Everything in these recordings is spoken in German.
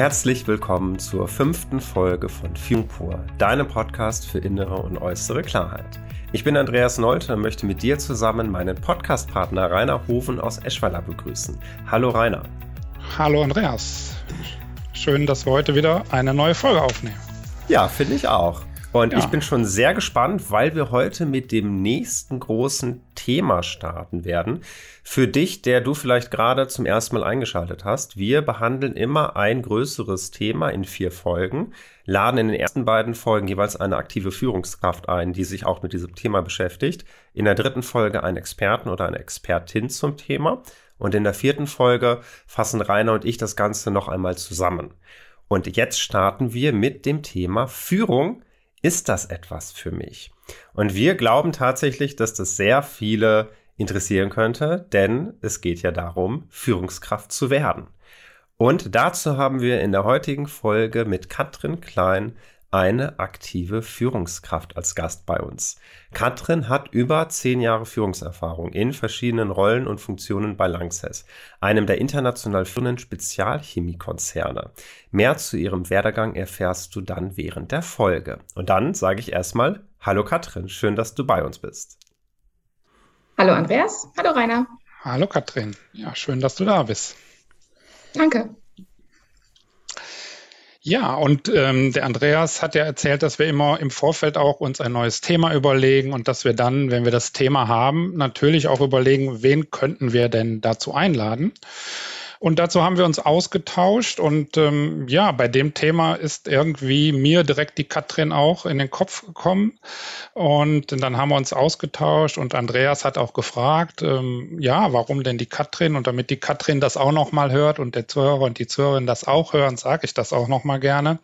Herzlich willkommen zur fünften Folge von Führung pur, deinem Podcast für innere und äußere Klarheit. Ich bin Andreas Nolte und möchte mit dir zusammen meinen Podcastpartner Rainer Hoven aus Eschweiler begrüßen. Hallo Rainer. Hallo Andreas. Schön, dass wir heute wieder eine neue Folge aufnehmen. Ja, finde ich auch. Und ja. ich bin schon sehr gespannt, weil wir heute mit dem nächsten großen Thema starten werden. Für dich, der du vielleicht gerade zum ersten Mal eingeschaltet hast, wir behandeln immer ein größeres Thema in vier Folgen, laden in den ersten beiden Folgen jeweils eine aktive Führungskraft ein, die sich auch mit diesem Thema beschäftigt. In der dritten Folge einen Experten oder eine Expertin zum Thema. Und in der vierten Folge fassen Rainer und ich das Ganze noch einmal zusammen. Und jetzt starten wir mit dem Thema Führung ist das etwas für mich? Und wir glauben tatsächlich, dass das sehr viele interessieren könnte, denn es geht ja darum, Führungskraft zu werden. Und dazu haben wir in der heutigen Folge mit Katrin Klein eine aktive Führungskraft als Gast bei uns. Katrin hat über zehn Jahre Führungserfahrung in verschiedenen Rollen und Funktionen bei Lanxess, einem der international führenden Spezialchemiekonzerne. Mehr zu ihrem Werdegang erfährst du dann während der Folge. Und dann sage ich erstmal Hallo Katrin, schön, dass du bei uns bist. Hallo Andreas, hallo Rainer. Hallo Katrin, ja, schön, dass du da bist. Danke. Ja, und ähm, der Andreas hat ja erzählt, dass wir immer im Vorfeld auch uns ein neues Thema überlegen und dass wir dann, wenn wir das Thema haben, natürlich auch überlegen, wen könnten wir denn dazu einladen. Und dazu haben wir uns ausgetauscht und ähm, ja, bei dem Thema ist irgendwie mir direkt die Katrin auch in den Kopf gekommen. Und dann haben wir uns ausgetauscht und Andreas hat auch gefragt, ähm, ja, warum denn die Katrin? Und damit die Katrin das auch nochmal hört und der Zuhörer und die Zuhörerin das auch hören, sage ich das auch nochmal gerne.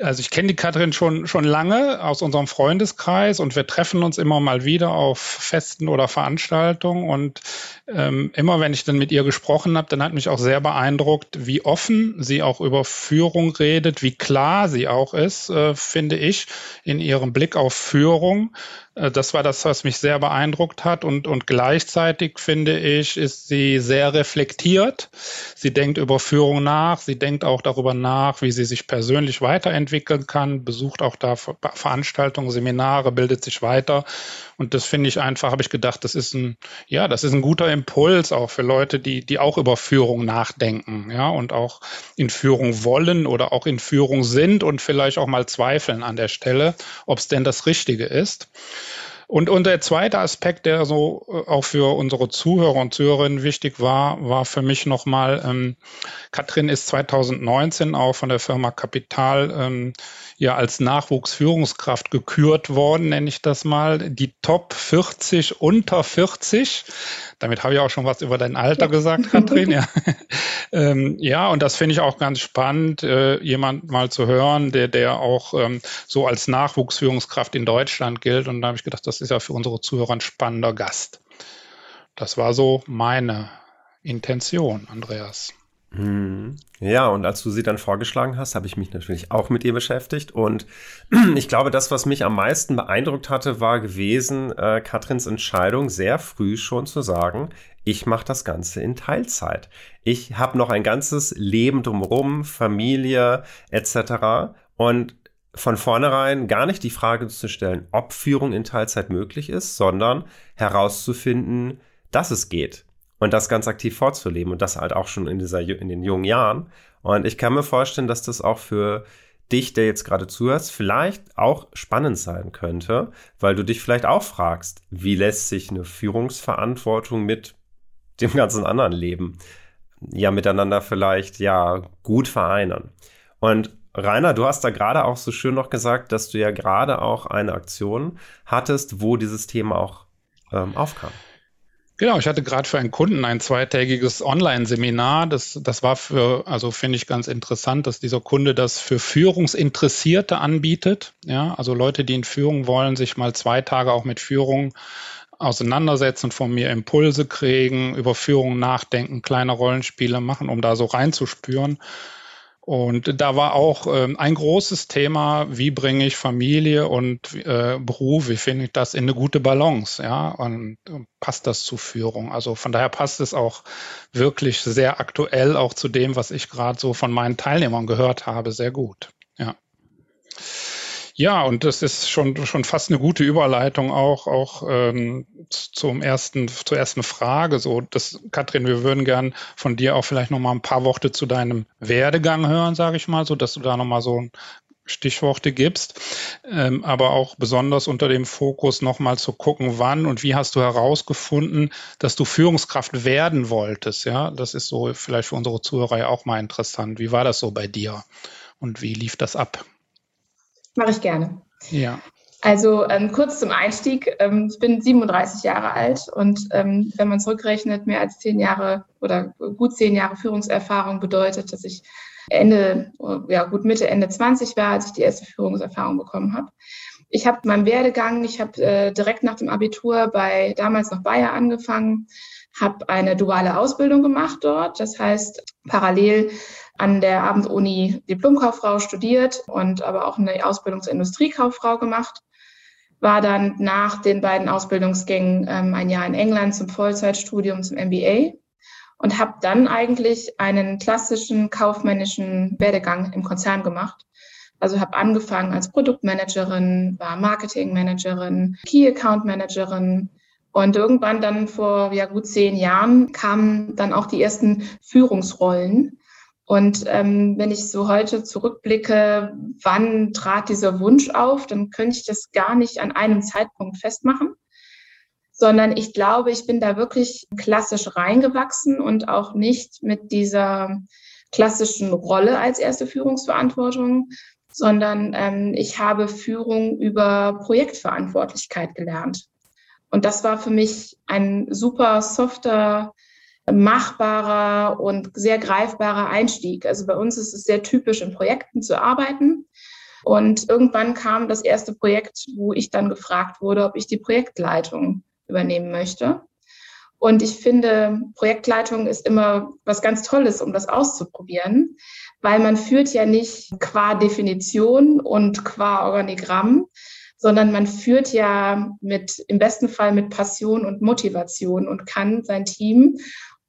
Also ich kenne die Katrin schon, schon lange aus unserem Freundeskreis und wir treffen uns immer mal wieder auf Festen oder Veranstaltungen und ähm, immer wenn ich dann mit ihr gesprochen habe, dann hat mich auch sehr beeindruckt, wie offen sie auch über Führung redet, wie klar sie auch ist, äh, finde ich, in ihrem Blick auf Führung. Äh, das war das, was mich sehr beeindruckt hat. Und, und gleichzeitig finde ich, ist sie sehr reflektiert. Sie denkt über Führung nach. Sie denkt auch darüber nach, wie sie sich persönlich weiterentwickeln kann, besucht auch da Veranstaltungen, Seminare, bildet sich weiter. Und das finde ich einfach, habe ich gedacht, das ist ein, ja, das ist ein guter Impuls auch für Leute, die, die auch über Führung nachdenken, ja, und auch in Führung wollen oder auch in Führung sind und vielleicht auch mal zweifeln an der Stelle, ob es denn das Richtige ist. Und, und der zweite Aspekt, der so äh, auch für unsere Zuhörer und Zuhörerinnen wichtig war, war für mich nochmal, ähm, Katrin ist 2019 auch von der Firma Kapital ähm, ja als Nachwuchsführungskraft gekürt worden, nenne ich das mal. Die Top 40 unter 40. Damit habe ich auch schon was über dein Alter gesagt, Katrin. Ja, ähm, ja und das finde ich auch ganz spannend, äh, jemand mal zu hören, der, der auch ähm, so als Nachwuchsführungskraft in Deutschland gilt. Und da habe ich gedacht, das ist ja für unsere Zuhörer ein spannender Gast. Das war so meine Intention, Andreas. Hm. Ja, und als du sie dann vorgeschlagen hast, habe ich mich natürlich auch mit ihr beschäftigt. Und ich glaube, das, was mich am meisten beeindruckt hatte, war gewesen, äh, Katrins Entscheidung, sehr früh schon zu sagen, ich mache das Ganze in Teilzeit. Ich habe noch ein ganzes Leben drumherum, Familie etc. Und von vornherein gar nicht die Frage zu stellen, ob Führung in Teilzeit möglich ist, sondern herauszufinden, dass es geht und das ganz aktiv vorzuleben und das halt auch schon in dieser in den jungen Jahren. Und ich kann mir vorstellen, dass das auch für dich, der jetzt gerade zuhörst, vielleicht auch spannend sein könnte, weil du dich vielleicht auch fragst, wie lässt sich eine Führungsverantwortung mit dem ganzen anderen Leben ja miteinander vielleicht ja gut vereinen. Und Rainer, du hast da gerade auch so schön noch gesagt, dass du ja gerade auch eine Aktion hattest, wo dieses Thema auch ähm, aufkam. Genau, ich hatte gerade für einen Kunden ein zweitägiges Online-Seminar. Das, das war für, also finde ich ganz interessant, dass dieser Kunde das für Führungsinteressierte anbietet. Ja, also Leute, die in Führung wollen, sich mal zwei Tage auch mit Führung auseinandersetzen, von mir Impulse kriegen, über Führung nachdenken, kleine Rollenspiele machen, um da so reinzuspüren. Und da war auch ähm, ein großes Thema, wie bringe ich Familie und äh, Beruf, wie finde ich das in eine gute Balance, ja, und, und passt das zu Führung. Also von daher passt es auch wirklich sehr aktuell auch zu dem, was ich gerade so von meinen Teilnehmern gehört habe, sehr gut, ja. Ja, und das ist schon, schon fast eine gute Überleitung auch, auch ähm, zum ersten, zur ersten Frage. So, das, Katrin, wir würden gern von dir auch vielleicht noch mal ein paar Worte zu deinem Werdegang hören, sage ich mal, so dass du da noch mal so Stichworte gibst, ähm, aber auch besonders unter dem Fokus nochmal zu gucken, wann und wie hast du herausgefunden, dass du Führungskraft werden wolltest. Ja, das ist so vielleicht für unsere Zuhörer auch mal interessant. Wie war das so bei dir und wie lief das ab? Mache ich gerne. Ja. Also ähm, kurz zum Einstieg. Ähm, ich bin 37 Jahre alt und ähm, wenn man zurückrechnet, mehr als zehn Jahre oder gut zehn Jahre Führungserfahrung bedeutet, dass ich Ende, ja gut Mitte, Ende 20 war, als ich die erste Führungserfahrung bekommen habe. Ich habe meinen Werdegang, ich habe äh, direkt nach dem Abitur bei damals noch Bayer angefangen, habe eine duale Ausbildung gemacht dort. Das heißt, parallel an der Abenduni Diplomkauffrau studiert und aber auch eine Ausbildung zur Industriekauffrau gemacht. War dann nach den beiden Ausbildungsgängen ähm, ein Jahr in England zum Vollzeitstudium zum MBA und habe dann eigentlich einen klassischen kaufmännischen Werdegang im Konzern gemacht. Also habe angefangen als Produktmanagerin, war Marketingmanagerin, Key Account Managerin und irgendwann dann vor ja, gut zehn Jahren kamen dann auch die ersten Führungsrollen und ähm, wenn ich so heute zurückblicke, wann trat dieser Wunsch auf, dann könnte ich das gar nicht an einem Zeitpunkt festmachen, sondern ich glaube, ich bin da wirklich klassisch reingewachsen und auch nicht mit dieser klassischen Rolle als erste Führungsverantwortung, sondern ähm, ich habe Führung über Projektverantwortlichkeit gelernt. Und das war für mich ein super softer machbarer und sehr greifbarer Einstieg. Also bei uns ist es sehr typisch, in Projekten zu arbeiten. Und irgendwann kam das erste Projekt, wo ich dann gefragt wurde, ob ich die Projektleitung übernehmen möchte. Und ich finde, Projektleitung ist immer was ganz Tolles, um das auszuprobieren, weil man führt ja nicht qua Definition und qua Organigramm, sondern man führt ja mit, im besten Fall mit Passion und Motivation und kann sein Team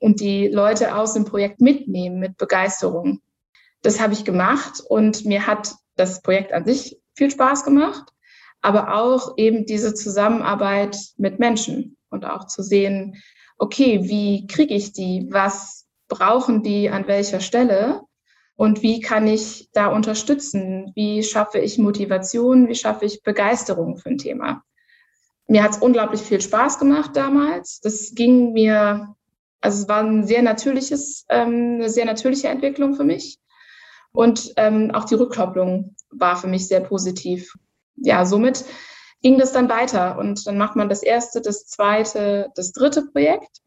und die Leute aus dem Projekt mitnehmen mit Begeisterung. Das habe ich gemacht und mir hat das Projekt an sich viel Spaß gemacht, aber auch eben diese Zusammenarbeit mit Menschen und auch zu sehen, okay, wie kriege ich die? Was brauchen die an welcher Stelle? Und wie kann ich da unterstützen? Wie schaffe ich Motivation? Wie schaffe ich Begeisterung für ein Thema? Mir hat es unglaublich viel Spaß gemacht damals. Das ging mir also es war ein sehr natürliches, ähm, eine sehr natürliche Entwicklung für mich. Und ähm, auch die Rückkopplung war für mich sehr positiv. Ja, somit ging das dann weiter. Und dann macht man das erste, das zweite, das dritte Projekt.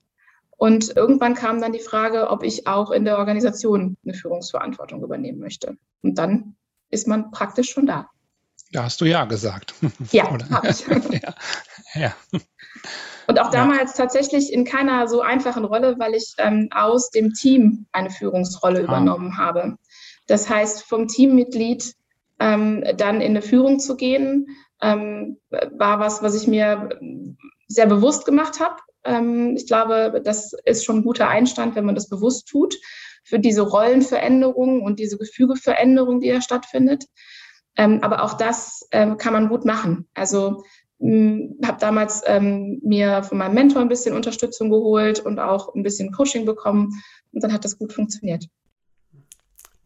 Und irgendwann kam dann die Frage, ob ich auch in der Organisation eine Führungsverantwortung übernehmen möchte. Und dann ist man praktisch schon da. Da hast du ja gesagt. Ja, habe ich. ja. ja. Und auch damals ja. tatsächlich in keiner so einfachen Rolle, weil ich ähm, aus dem Team eine Führungsrolle ah. übernommen habe. Das heißt, vom Teammitglied ähm, dann in eine Führung zu gehen, ähm, war was, was ich mir sehr bewusst gemacht habe. Ähm, ich glaube, das ist schon ein guter Einstand, wenn man das bewusst tut, für diese Rollenveränderung und diese Gefügeveränderung, die da stattfindet. Ähm, aber auch das ähm, kann man gut machen. Also habe damals ähm, mir von meinem Mentor ein bisschen Unterstützung geholt und auch ein bisschen Coaching bekommen und dann hat das gut funktioniert.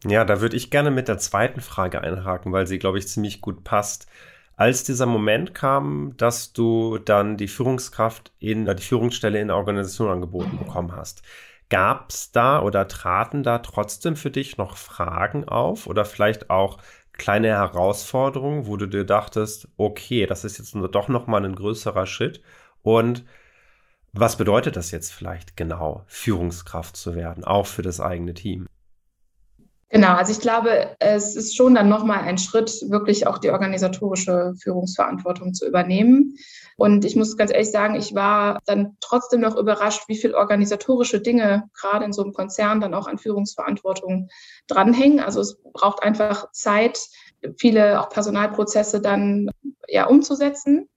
Ja, da würde ich gerne mit der zweiten Frage einhaken, weil sie, glaube ich, ziemlich gut passt. Als dieser Moment kam, dass du dann die Führungskraft in die Führungsstelle in der Organisation angeboten bekommen hast, gab es da oder traten da trotzdem für dich noch Fragen auf oder vielleicht auch kleine Herausforderung, wo du dir dachtest, okay, das ist jetzt doch noch mal ein größerer Schritt und was bedeutet das jetzt vielleicht genau, Führungskraft zu werden, auch für das eigene Team? Genau, also ich glaube, es ist schon dann nochmal ein Schritt, wirklich auch die organisatorische Führungsverantwortung zu übernehmen. Und ich muss ganz ehrlich sagen, ich war dann trotzdem noch überrascht, wie viel organisatorische Dinge gerade in so einem Konzern dann auch an Führungsverantwortung dranhängen. Also es braucht einfach Zeit, viele auch Personalprozesse dann ja umzusetzen.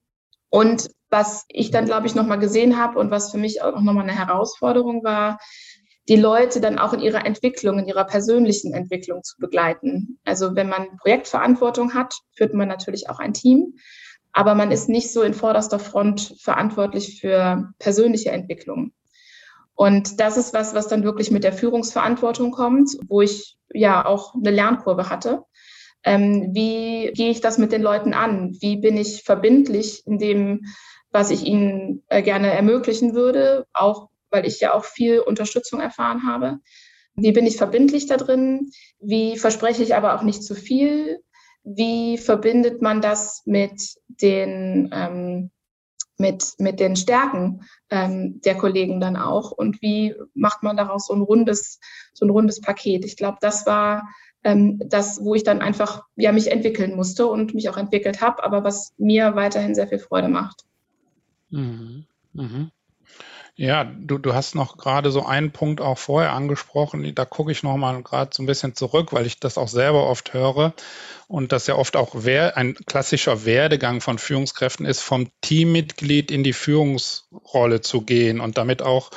Und was ich dann, glaube ich, nochmal gesehen habe und was für mich auch nochmal eine Herausforderung war, die Leute dann auch in ihrer Entwicklung, in ihrer persönlichen Entwicklung zu begleiten. Also wenn man Projektverantwortung hat, führt man natürlich auch ein Team, aber man ist nicht so in vorderster Front verantwortlich für persönliche Entwicklung. Und das ist was, was dann wirklich mit der Führungsverantwortung kommt, wo ich ja auch eine Lernkurve hatte. Ähm, wie gehe ich das mit den Leuten an? Wie bin ich verbindlich in dem, was ich ihnen äh, gerne ermöglichen würde, auch weil ich ja auch viel Unterstützung erfahren habe. Wie bin ich verbindlich da drin? Wie verspreche ich aber auch nicht zu viel? Wie verbindet man das mit den, ähm, mit, mit den Stärken ähm, der Kollegen dann auch? Und wie macht man daraus so ein rundes, so ein rundes Paket? Ich glaube, das war ähm, das, wo ich dann einfach ja mich entwickeln musste und mich auch entwickelt habe, aber was mir weiterhin sehr viel Freude macht. Mhm. Mhm. Ja, du, du hast noch gerade so einen Punkt auch vorher angesprochen. Da gucke ich noch mal gerade so ein bisschen zurück, weil ich das auch selber oft höre und das ja oft auch wer, ein klassischer Werdegang von Führungskräften ist, vom Teammitglied in die Führungsrolle zu gehen und damit auch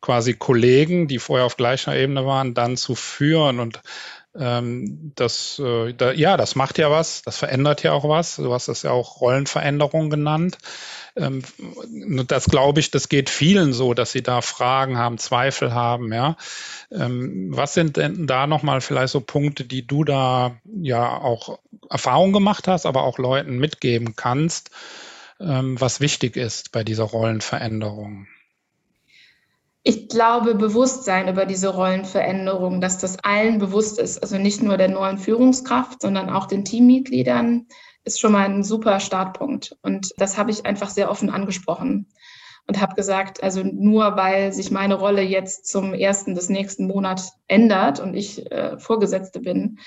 quasi Kollegen, die vorher auf gleicher Ebene waren, dann zu führen und ähm, das, äh, da, ja, das macht ja was, das verändert ja auch was. Du hast das ja auch Rollenveränderung genannt. Ähm, das glaube ich, das geht vielen so, dass sie da Fragen haben, Zweifel haben, ja. Ähm, was sind denn da nochmal vielleicht so Punkte, die du da ja auch Erfahrung gemacht hast, aber auch Leuten mitgeben kannst, ähm, was wichtig ist bei dieser Rollenveränderung? Ich glaube, Bewusstsein über diese Rollenveränderung, dass das allen bewusst ist, also nicht nur der neuen Führungskraft, sondern auch den Teammitgliedern, ist schon mal ein super Startpunkt. Und das habe ich einfach sehr offen angesprochen und habe gesagt, also nur weil sich meine Rolle jetzt zum ersten des nächsten Monats ändert und ich äh, Vorgesetzte bin,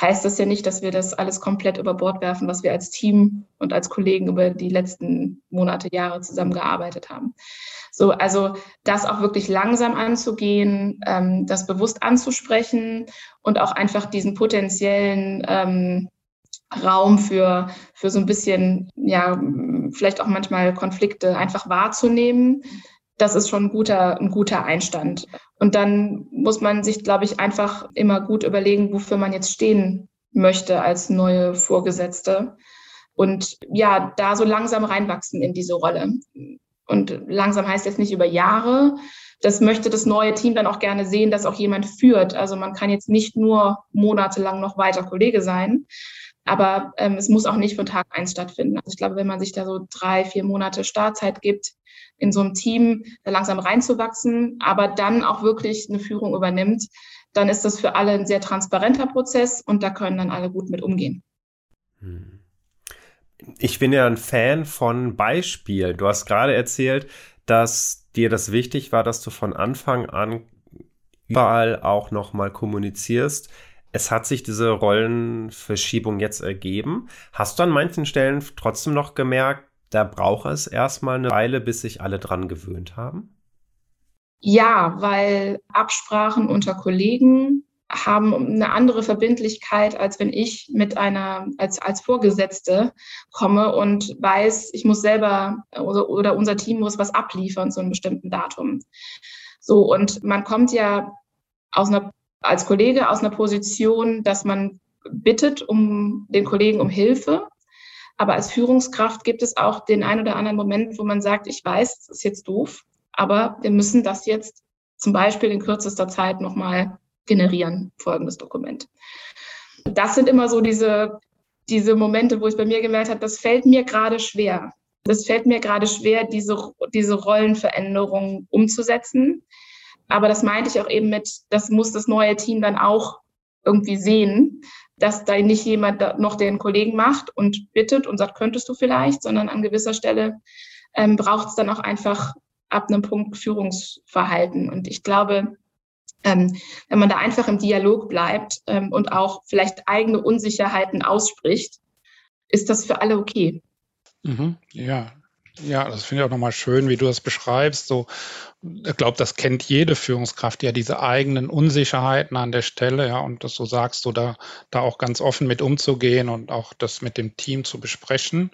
heißt das ja nicht, dass wir das alles komplett über Bord werfen, was wir als Team und als Kollegen über die letzten Monate, Jahre zusammengearbeitet haben. So, also das auch wirklich langsam anzugehen, ähm, das bewusst anzusprechen und auch einfach diesen potenziellen ähm, Raum für, für so ein bisschen, ja, vielleicht auch manchmal Konflikte einfach wahrzunehmen. Das ist schon ein guter, ein guter Einstand. Und dann muss man sich, glaube ich, einfach immer gut überlegen, wofür man jetzt stehen möchte als neue Vorgesetzte. Und ja, da so langsam reinwachsen in diese Rolle. Und langsam heißt jetzt nicht über Jahre. Das möchte das neue Team dann auch gerne sehen, dass auch jemand führt. Also man kann jetzt nicht nur monatelang noch weiter Kollege sein, aber ähm, es muss auch nicht von Tag eins stattfinden. Also ich glaube, wenn man sich da so drei, vier Monate Startzeit gibt, in so einem Team da langsam reinzuwachsen, aber dann auch wirklich eine Führung übernimmt, dann ist das für alle ein sehr transparenter Prozess und da können dann alle gut mit umgehen. Hm. Ich bin ja ein Fan von Beispielen. Du hast gerade erzählt, dass dir das wichtig war, dass du von Anfang an überall auch nochmal kommunizierst, es hat sich diese Rollenverschiebung jetzt ergeben. Hast du an manchen Stellen trotzdem noch gemerkt, da braucht es erstmal eine Weile, bis sich alle dran gewöhnt haben? Ja, weil Absprachen unter Kollegen haben eine andere Verbindlichkeit, als wenn ich mit einer, als, als Vorgesetzte komme und weiß, ich muss selber oder, oder unser Team muss was abliefern zu einem bestimmten Datum. So, und man kommt ja aus einer als Kollege aus einer Position, dass man bittet um den Kollegen um Hilfe. Aber als Führungskraft gibt es auch den einen oder anderen Moment, wo man sagt, ich weiß, das ist jetzt doof, aber wir müssen das jetzt zum Beispiel in kürzester Zeit nochmal generieren, folgendes Dokument. Das sind immer so diese, diese Momente, wo ich bei mir gemerkt habe, das fällt mir gerade schwer. Das fällt mir gerade schwer, diese, diese Rollenveränderung umzusetzen. Aber das meinte ich auch eben mit, das muss das neue Team dann auch irgendwie sehen, dass da nicht jemand noch den Kollegen macht und bittet und sagt, könntest du vielleicht, sondern an gewisser Stelle ähm, braucht es dann auch einfach ab einem Punkt Führungsverhalten. Und ich glaube, ähm, wenn man da einfach im Dialog bleibt ähm, und auch vielleicht eigene Unsicherheiten ausspricht, ist das für alle okay. Mhm, ja, ja, das finde ich auch nochmal schön, wie du das beschreibst. So, ich glaube, das kennt jede Führungskraft ja, diese eigenen Unsicherheiten an der Stelle, ja, und dass du sagst, so da, da auch ganz offen mit umzugehen und auch das mit dem Team zu besprechen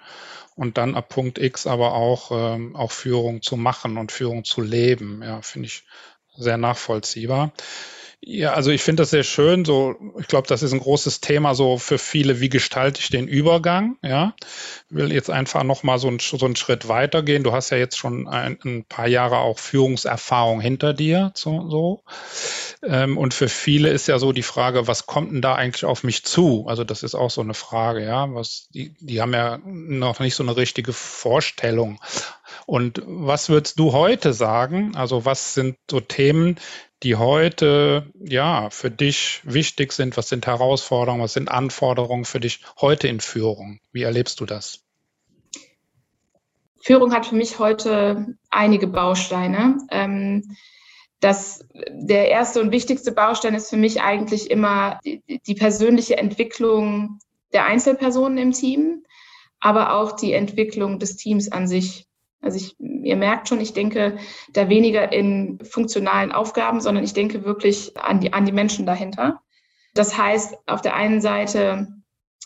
und dann ab Punkt X aber auch, ähm, auch Führung zu machen und Führung zu leben. Ja, finde ich sehr nachvollziehbar. Ja, also ich finde das sehr schön. So, ich glaube, das ist ein großes Thema so für viele. Wie gestalte ich den Übergang? Ja, ich will jetzt einfach noch mal so, ein, so einen Schritt weitergehen. Du hast ja jetzt schon ein, ein paar Jahre auch Führungserfahrung hinter dir. So, so. Ähm, und für viele ist ja so die Frage, was kommt denn da eigentlich auf mich zu? Also das ist auch so eine Frage. Ja, was die, die haben ja noch nicht so eine richtige Vorstellung. Und was würdest du heute sagen? Also was sind so Themen, die heute ja für dich wichtig sind? Was sind Herausforderungen? Was sind Anforderungen für dich heute in Führung? Wie erlebst du das? Führung hat für mich heute einige Bausteine. Ähm, das, der erste und wichtigste Baustein ist für mich eigentlich immer die, die persönliche Entwicklung der Einzelpersonen im Team, aber auch die Entwicklung des Teams an sich. Also ich, ihr merkt schon, ich denke da weniger in funktionalen Aufgaben, sondern ich denke wirklich an die, an die Menschen dahinter. Das heißt, auf der einen Seite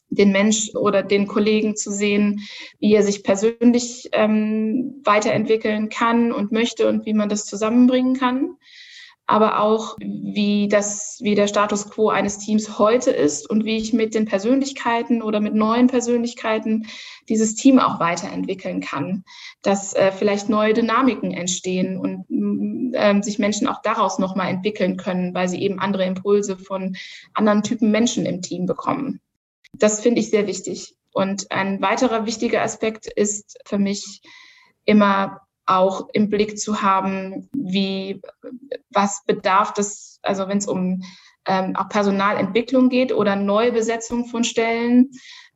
den Mensch oder den Kollegen zu sehen, wie er sich persönlich ähm, weiterentwickeln kann und möchte und wie man das zusammenbringen kann aber auch wie das, wie der Status quo eines Teams heute ist und wie ich mit den Persönlichkeiten oder mit neuen Persönlichkeiten dieses Team auch weiterentwickeln kann, dass äh, vielleicht neue Dynamiken entstehen und äh, sich Menschen auch daraus nochmal entwickeln können, weil sie eben andere Impulse von anderen Typen Menschen im Team bekommen. Das finde ich sehr wichtig. Und ein weiterer wichtiger Aspekt ist für mich immer auch im Blick zu haben, wie, was bedarf das, also wenn es um ähm, auch Personalentwicklung geht oder Neubesetzung von Stellen,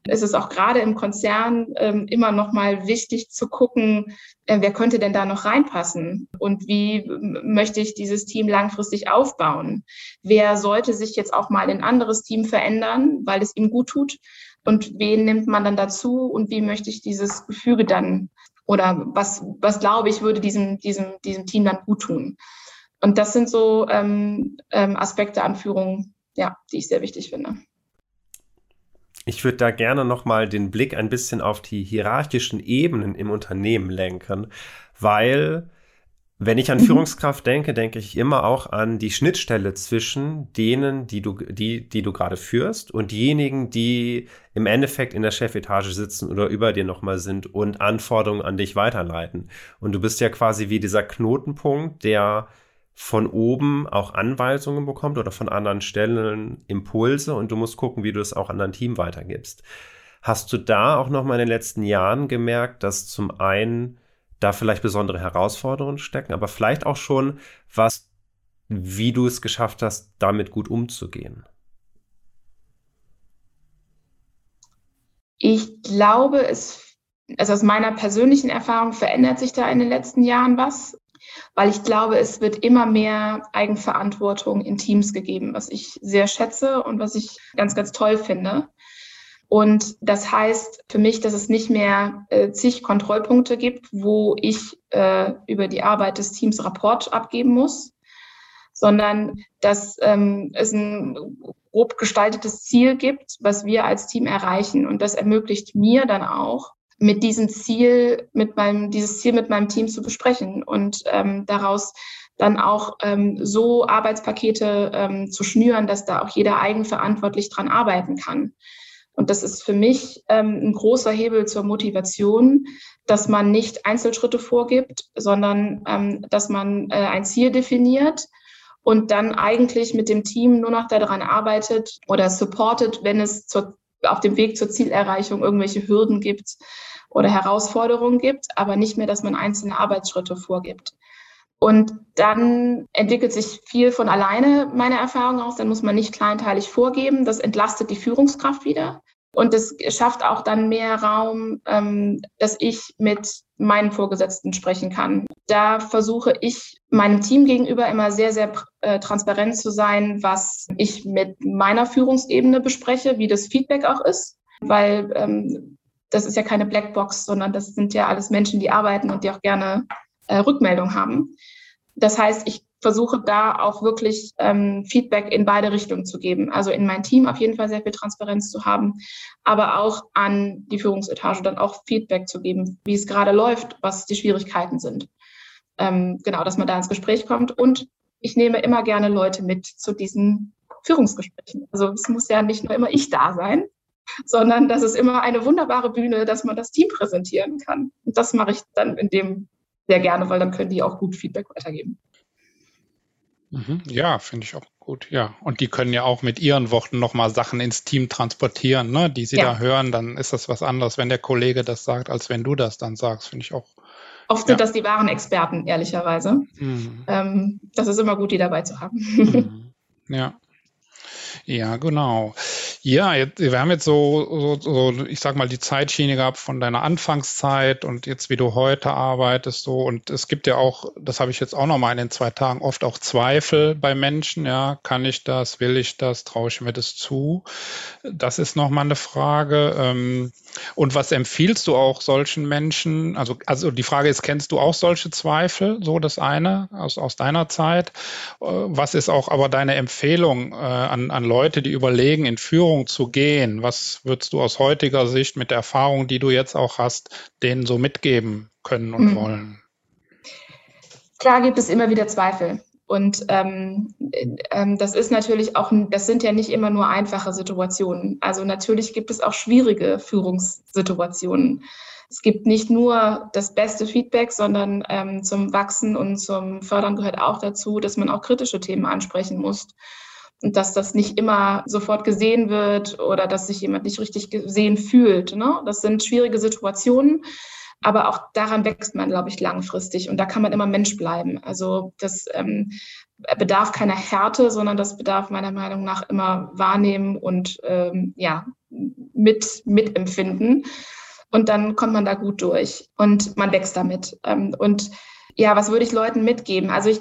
ist es auch gerade im Konzern ähm, immer noch mal wichtig zu gucken, äh, wer könnte denn da noch reinpassen und wie möchte ich dieses Team langfristig aufbauen? Wer sollte sich jetzt auch mal in ein anderes Team verändern, weil es ihm gut tut? Und wen nimmt man dann dazu und wie möchte ich dieses Gefüge dann oder was, was glaube ich, würde diesem, diesem, diesem Team dann gut tun. Und das sind so ähm, ähm, Aspekte an Führung, ja, die ich sehr wichtig finde. Ich würde da gerne nochmal den Blick ein bisschen auf die hierarchischen Ebenen im Unternehmen lenken, weil wenn ich an mhm. Führungskraft denke, denke ich immer auch an die Schnittstelle zwischen denen, die du, die, die du gerade führst und diejenigen, die im Endeffekt in der Chefetage sitzen oder über dir nochmal sind und Anforderungen an dich weiterleiten. Und du bist ja quasi wie dieser Knotenpunkt, der von oben auch Anweisungen bekommt oder von anderen Stellen Impulse und du musst gucken, wie du es auch an dein Team weitergibst. Hast du da auch nochmal in den letzten Jahren gemerkt, dass zum einen da vielleicht besondere Herausforderungen stecken, aber vielleicht auch schon was, wie du es geschafft hast, damit gut umzugehen. Ich glaube, es, also aus meiner persönlichen Erfahrung verändert sich da in den letzten Jahren was, weil ich glaube, es wird immer mehr Eigenverantwortung in Teams gegeben, was ich sehr schätze und was ich ganz, ganz toll finde. Und das heißt für mich, dass es nicht mehr äh, zig Kontrollpunkte gibt, wo ich äh, über die Arbeit des Teams Rapport abgeben muss, sondern dass ähm, es ein grob gestaltetes Ziel gibt, was wir als Team erreichen. Und das ermöglicht mir dann auch, mit diesem Ziel, mit meinem, dieses Ziel mit meinem Team zu besprechen und ähm, daraus dann auch ähm, so Arbeitspakete ähm, zu schnüren, dass da auch jeder eigenverantwortlich dran arbeiten kann. Und das ist für mich ähm, ein großer Hebel zur Motivation, dass man nicht Einzelschritte vorgibt, sondern ähm, dass man äh, ein Ziel definiert und dann eigentlich mit dem Team nur noch daran arbeitet oder supportet, wenn es zur, auf dem Weg zur Zielerreichung irgendwelche Hürden gibt oder Herausforderungen gibt, aber nicht mehr, dass man einzelne Arbeitsschritte vorgibt. Und dann entwickelt sich viel von alleine, meiner Erfahrung aus. Dann muss man nicht kleinteilig vorgeben. Das entlastet die Führungskraft wieder Und es schafft auch dann mehr Raum, ähm, dass ich mit meinen Vorgesetzten sprechen kann. Da versuche ich meinem Team gegenüber immer sehr, sehr äh, transparent zu sein, was ich mit meiner Führungsebene bespreche, wie das Feedback auch ist, weil ähm, das ist ja keine Blackbox, sondern das sind ja alles Menschen, die arbeiten und die auch gerne äh, Rückmeldung haben. Das heißt, ich versuche da auch wirklich ähm, Feedback in beide Richtungen zu geben. Also in mein Team auf jeden Fall sehr viel Transparenz zu haben, aber auch an die Führungsetage dann auch Feedback zu geben, wie es gerade läuft, was die Schwierigkeiten sind. Ähm, genau, dass man da ins Gespräch kommt. Und ich nehme immer gerne Leute mit zu diesen Führungsgesprächen. Also es muss ja nicht nur immer ich da sein, sondern das ist immer eine wunderbare Bühne, dass man das Team präsentieren kann. Und das mache ich dann in dem sehr gerne, weil dann können die auch gut Feedback weitergeben. Mhm. Ja, finde ich auch gut, ja. Und die können ja auch mit ihren Worten nochmal Sachen ins Team transportieren, ne, die sie ja. da hören, dann ist das was anderes, wenn der Kollege das sagt, als wenn du das dann sagst, finde ich auch. Oft sind das die wahren Experten, ehrlicherweise. Mhm. Ähm, das ist immer gut, die dabei zu haben. Mhm. Ja. Ja, genau. Ja, jetzt, wir haben jetzt so, so, so, ich sag mal, die Zeitschiene gehabt von deiner Anfangszeit und jetzt, wie du heute arbeitest, so. Und es gibt ja auch, das habe ich jetzt auch noch mal in den zwei Tagen, oft auch Zweifel bei Menschen. Ja, kann ich das? Will ich das? Traue ich mir das zu? Das ist noch mal eine Frage. Ähm, und was empfiehlst du auch solchen Menschen? Also, also die Frage ist, kennst du auch solche Zweifel? So das eine aus, aus deiner Zeit. Äh, was ist auch aber deine Empfehlung äh, an, an Leute, die überlegen, in Führung zu gehen? Was würdest du aus heutiger Sicht mit der Erfahrung, die du jetzt auch hast, denen so mitgeben können und mhm. wollen? Klar gibt es immer wieder Zweifel. Und ähm, ähm, das ist natürlich auch, das sind ja nicht immer nur einfache Situationen. Also natürlich gibt es auch schwierige Führungssituationen. Es gibt nicht nur das beste Feedback, sondern ähm, zum Wachsen und zum Fördern gehört auch dazu, dass man auch kritische Themen ansprechen muss. Und dass das nicht immer sofort gesehen wird oder dass sich jemand nicht richtig gesehen fühlt. Ne? Das sind schwierige Situationen. Aber auch daran wächst man, glaube ich, langfristig. Und da kann man immer Mensch bleiben. Also das ähm, bedarf keiner Härte, sondern das bedarf meiner Meinung nach immer wahrnehmen und ähm, ja, mit, mitempfinden. Und dann kommt man da gut durch und man wächst damit. Ähm, und ja, was würde ich Leuten mitgeben? Also ich,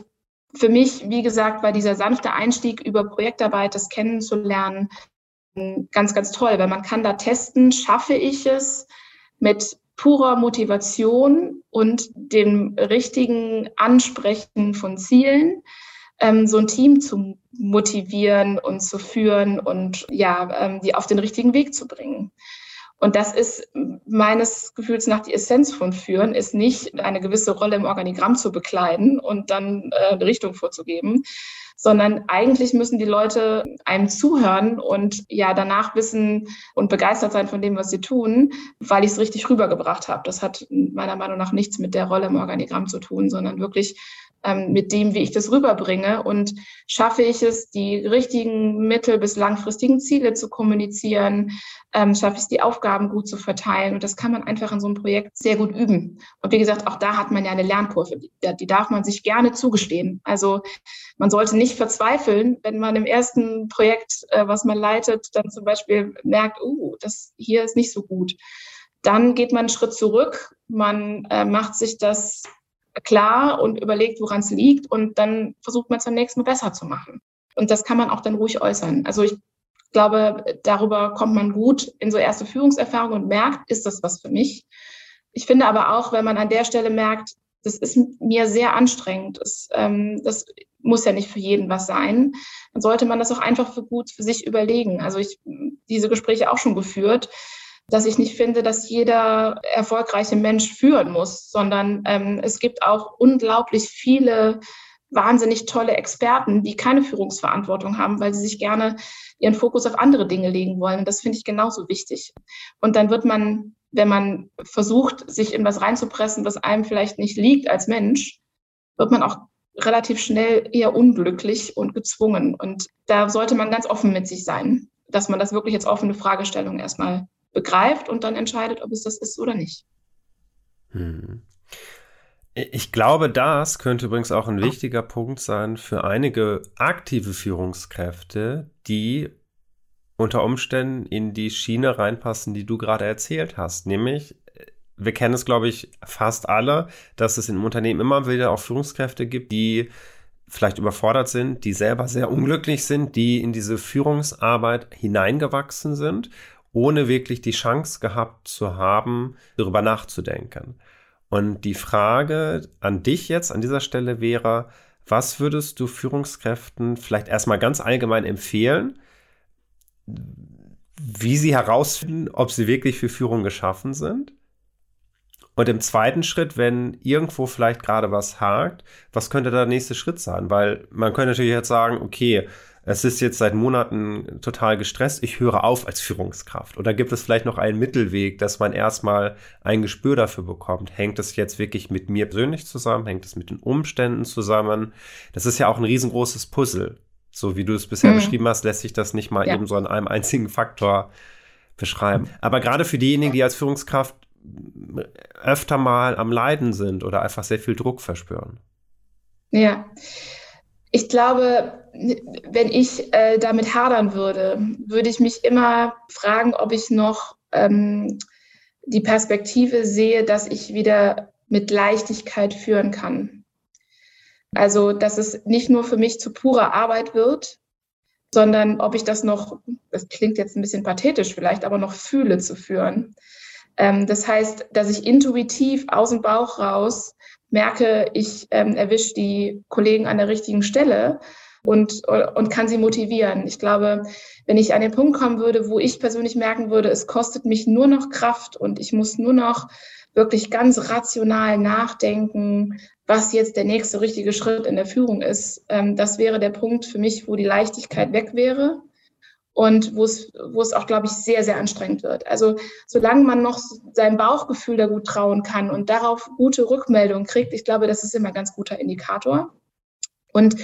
für mich, wie gesagt, war dieser sanfte Einstieg über Projektarbeit, das kennenzulernen, ganz, ganz toll, weil man kann da testen, schaffe ich es mit purer Motivation und dem richtigen Ansprechen von Zielen, ähm, so ein Team zu motivieren und zu führen und ja, ähm, die auf den richtigen Weg zu bringen. Und das ist meines Gefühls nach die Essenz von Führen, ist nicht eine gewisse Rolle im Organigramm zu bekleiden und dann äh, eine Richtung vorzugeben, sondern eigentlich müssen die Leute einem zuhören und ja danach wissen und begeistert sein von dem, was sie tun, weil ich es richtig rübergebracht habe. Das hat meiner Meinung nach nichts mit der Rolle im Organigramm zu tun, sondern wirklich mit dem, wie ich das rüberbringe und schaffe ich es, die richtigen mittel- bis langfristigen Ziele zu kommunizieren, ähm, schaffe ich es, die Aufgaben gut zu verteilen und das kann man einfach in so einem Projekt sehr gut üben. Und wie gesagt, auch da hat man ja eine Lernkurve, die, darf man sich gerne zugestehen. Also man sollte nicht verzweifeln, wenn man im ersten Projekt, äh, was man leitet, dann zum Beispiel merkt, uh, das hier ist nicht so gut. Dann geht man einen Schritt zurück, man äh, macht sich das klar und überlegt, woran es liegt und dann versucht man es beim nächsten Mal besser zu machen. Und das kann man auch dann ruhig äußern. Also ich glaube, darüber kommt man gut in so erste Führungserfahrungen und merkt, ist das was für mich? Ich finde aber auch, wenn man an der Stelle merkt, das ist mir sehr anstrengend, das, ähm, das muss ja nicht für jeden was sein, dann sollte man das auch einfach für gut für sich überlegen. Also ich diese Gespräche auch schon geführt dass ich nicht finde, dass jeder erfolgreiche Mensch führen muss, sondern ähm, es gibt auch unglaublich viele wahnsinnig tolle Experten, die keine Führungsverantwortung haben, weil sie sich gerne ihren Fokus auf andere Dinge legen wollen. Das finde ich genauso wichtig. Und dann wird man, wenn man versucht, sich in was reinzupressen, was einem vielleicht nicht liegt als Mensch, wird man auch relativ schnell eher unglücklich und gezwungen. Und da sollte man ganz offen mit sich sein, dass man das wirklich als offene Fragestellung erstmal begreift und dann entscheidet, ob es das ist oder nicht. Hm. Ich glaube, das könnte übrigens auch ein wichtiger Punkt sein für einige aktive Führungskräfte, die unter Umständen in die Schiene reinpassen, die du gerade erzählt hast. Nämlich, wir kennen es, glaube ich, fast alle, dass es im Unternehmen immer wieder auch Führungskräfte gibt, die vielleicht überfordert sind, die selber sehr unglücklich sind, die in diese Führungsarbeit hineingewachsen sind, ohne wirklich die Chance gehabt zu haben, darüber nachzudenken. Und die Frage an dich jetzt an dieser Stelle wäre, was würdest du Führungskräften vielleicht erstmal ganz allgemein empfehlen, wie sie herausfinden, ob sie wirklich für Führung geschaffen sind. Und im zweiten Schritt, wenn irgendwo vielleicht gerade was hakt, was könnte der nächste Schritt sein? Weil man könnte natürlich jetzt sagen, okay, es ist jetzt seit Monaten total gestresst, ich höre auf als Führungskraft. Oder gibt es vielleicht noch einen Mittelweg, dass man erstmal ein Gespür dafür bekommt? Hängt es jetzt wirklich mit mir persönlich zusammen? Hängt es mit den Umständen zusammen? Das ist ja auch ein riesengroßes Puzzle. So wie du es bisher mhm. beschrieben hast, lässt sich das nicht mal ja. eben so an einem einzigen Faktor beschreiben. Aber gerade für diejenigen, die als Führungskraft öfter mal am Leiden sind oder einfach sehr viel Druck verspüren. Ja, ich glaube, wenn ich äh, damit hadern würde, würde ich mich immer fragen, ob ich noch ähm, die Perspektive sehe, dass ich wieder mit Leichtigkeit führen kann. Also, dass es nicht nur für mich zu purer Arbeit wird, sondern ob ich das noch, das klingt jetzt ein bisschen pathetisch vielleicht, aber noch fühle zu führen. Ähm, das heißt, dass ich intuitiv aus dem Bauch raus merke, ich ähm, erwische die Kollegen an der richtigen Stelle und, und kann sie motivieren. Ich glaube, wenn ich an den Punkt kommen würde, wo ich persönlich merken würde, es kostet mich nur noch Kraft und ich muss nur noch wirklich ganz rational nachdenken, was jetzt der nächste richtige Schritt in der Führung ist. Ähm, das wäre der Punkt für mich, wo die Leichtigkeit weg wäre und wo es, wo es auch, glaube ich, sehr, sehr anstrengend wird. Also solange man noch seinem Bauchgefühl da gut trauen kann und darauf gute Rückmeldungen kriegt, ich glaube, das ist immer ein ganz guter Indikator. Und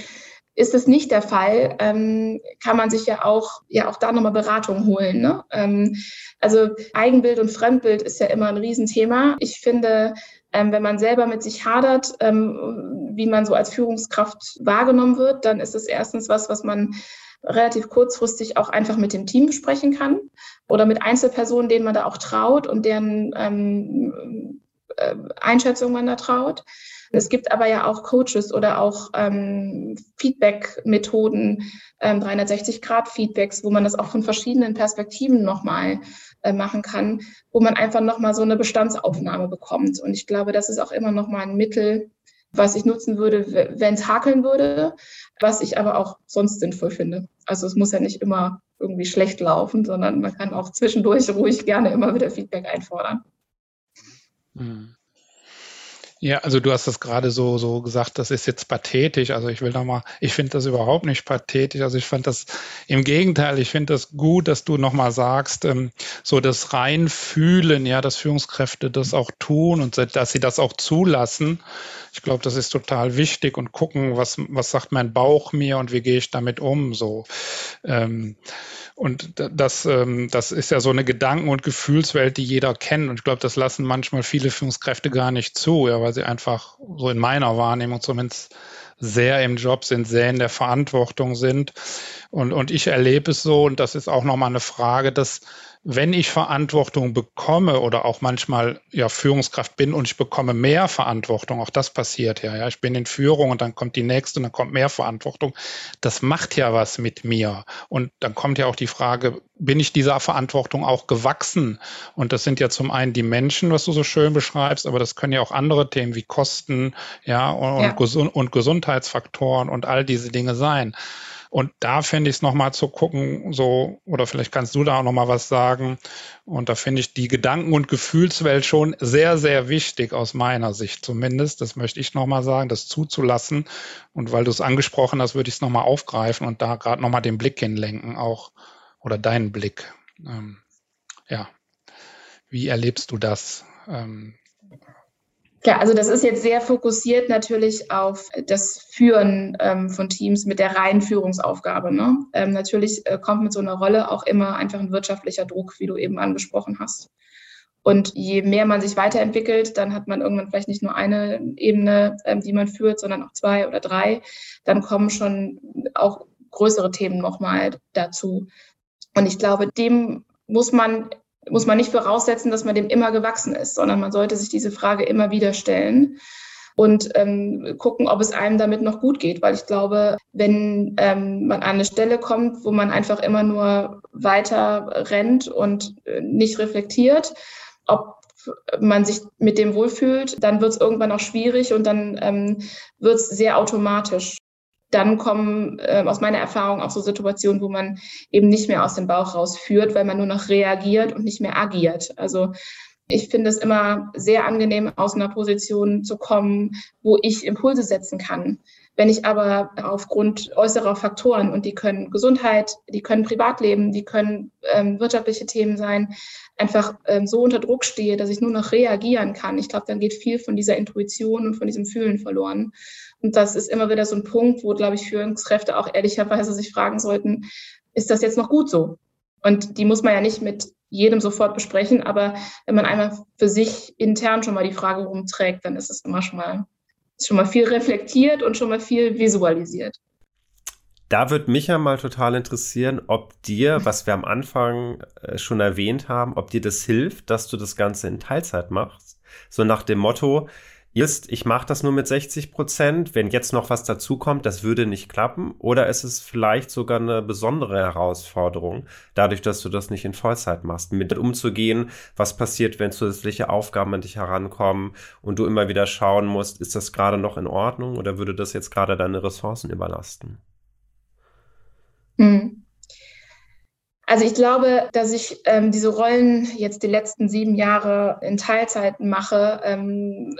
ist es nicht der Fall, ähm, kann man sich ja auch, ja auch da nochmal Beratung holen. Ne? Ähm, also Eigenbild und Fremdbild ist ja immer ein Riesenthema. Ich finde, ähm, wenn man selber mit sich hadert, ähm, wie man so als Führungskraft wahrgenommen wird, dann ist es erstens was, was man relativ kurzfristig auch einfach mit dem Team besprechen kann oder mit Einzelpersonen, denen man da auch traut und deren ähm, äh, Einschätzung man da traut. Es gibt aber ja auch Coaches oder auch ähm, Feedback-Methoden, ähm, 360-Grad-Feedbacks, wo man das auch von verschiedenen Perspektiven nochmal äh, machen kann, wo man einfach nochmal so eine Bestandsaufnahme bekommt. Und ich glaube, das ist auch immer nochmal ein Mittel, was ich nutzen würde, wenn es hakeln würde, was ich aber auch sonst sinnvoll finde. Also es muss ja nicht immer irgendwie schlecht laufen, sondern man kann auch zwischendurch ruhig gerne immer wieder Feedback einfordern. Mhm. Ja, also du hast das gerade so, so gesagt, das ist jetzt pathetisch. Also ich will nochmal, ich finde das überhaupt nicht pathetisch. Also ich fand das im Gegenteil, ich finde das gut, dass du nochmal sagst, ähm, so das Reinfühlen, ja, dass Führungskräfte das auch tun und dass sie das auch zulassen. Ich glaube, das ist total wichtig und gucken, was, was sagt mein Bauch mir und wie gehe ich damit um, so. Ähm, und das, ähm, das ist ja so eine Gedanken- und Gefühlswelt, die jeder kennt. Und ich glaube, das lassen manchmal viele Führungskräfte gar nicht zu, ja, weil sie einfach so in meiner Wahrnehmung zumindest sehr im Job sind, sehr in der Verantwortung sind. Und, und ich erlebe es so, und das ist auch nochmal eine Frage, dass wenn ich Verantwortung bekomme oder auch manchmal ja Führungskraft bin und ich bekomme mehr Verantwortung, auch das passiert ja, ja, ich bin in Führung und dann kommt die nächste und dann kommt mehr Verantwortung. Das macht ja was mit mir. Und dann kommt ja auch die Frage, bin ich dieser Verantwortung auch gewachsen? Und das sind ja zum einen die Menschen, was du so schön beschreibst, aber das können ja auch andere Themen wie Kosten, ja, und, ja. und, und Gesundheitsfaktoren und all diese Dinge sein. Und da finde ich es nochmal zu gucken, so, oder vielleicht kannst du da auch nochmal was sagen. Und da finde ich die Gedanken- und Gefühlswelt schon sehr, sehr wichtig aus meiner Sicht zumindest. Das möchte ich nochmal sagen, das zuzulassen. Und weil du es angesprochen hast, würde ich es nochmal aufgreifen und da gerade nochmal den Blick hinlenken, auch, oder deinen Blick. Ähm, ja. Wie erlebst du das? Ähm, ja, also das ist jetzt sehr fokussiert natürlich auf das Führen ähm, von Teams mit der reinen Führungsaufgabe. Ne? Ähm, natürlich äh, kommt mit so einer Rolle auch immer einfach ein wirtschaftlicher Druck, wie du eben angesprochen hast. Und je mehr man sich weiterentwickelt, dann hat man irgendwann vielleicht nicht nur eine Ebene, ähm, die man führt, sondern auch zwei oder drei. Dann kommen schon auch größere Themen nochmal dazu. Und ich glaube, dem muss man, muss man nicht voraussetzen, dass man dem immer gewachsen ist, sondern man sollte sich diese Frage immer wieder stellen und ähm, gucken, ob es einem damit noch gut geht. Weil ich glaube, wenn ähm, man an eine Stelle kommt, wo man einfach immer nur weiter rennt und äh, nicht reflektiert, ob man sich mit dem wohlfühlt, dann wird es irgendwann auch schwierig und dann ähm, wird es sehr automatisch. Dann kommen äh, aus meiner Erfahrung auch so Situationen, wo man eben nicht mehr aus dem Bauch rausführt, weil man nur noch reagiert und nicht mehr agiert. Also ich finde es immer sehr angenehm, aus einer Position zu kommen, wo ich Impulse setzen kann. Wenn ich aber aufgrund äußerer Faktoren, und die können Gesundheit, die können Privatleben, die können ähm, wirtschaftliche Themen sein, einfach ähm, so unter Druck stehe, dass ich nur noch reagieren kann, ich glaube, dann geht viel von dieser Intuition und von diesem Fühlen verloren. Und das ist immer wieder so ein Punkt, wo, glaube ich, Führungskräfte auch ehrlicherweise sich fragen sollten, ist das jetzt noch gut so? Und die muss man ja nicht mit jedem sofort besprechen, aber wenn man einmal für sich intern schon mal die Frage rumträgt, dann ist es immer schon mal, schon mal viel reflektiert und schon mal viel visualisiert. Da würde mich ja mal total interessieren, ob dir, was wir am Anfang äh, schon erwähnt haben, ob dir das hilft, dass du das Ganze in Teilzeit machst. So nach dem Motto, ist, ich mache das nur mit 60 Prozent, wenn jetzt noch was dazukommt, das würde nicht klappen? Oder ist es vielleicht sogar eine besondere Herausforderung, dadurch, dass du das nicht in Vollzeit machst, mit umzugehen, was passiert, wenn zusätzliche Aufgaben an dich herankommen und du immer wieder schauen musst, ist das gerade noch in Ordnung oder würde das jetzt gerade deine Ressourcen überlasten? Hm. Also ich glaube, dass ich ähm, diese Rollen jetzt die letzten sieben Jahre in Teilzeit mache, ähm,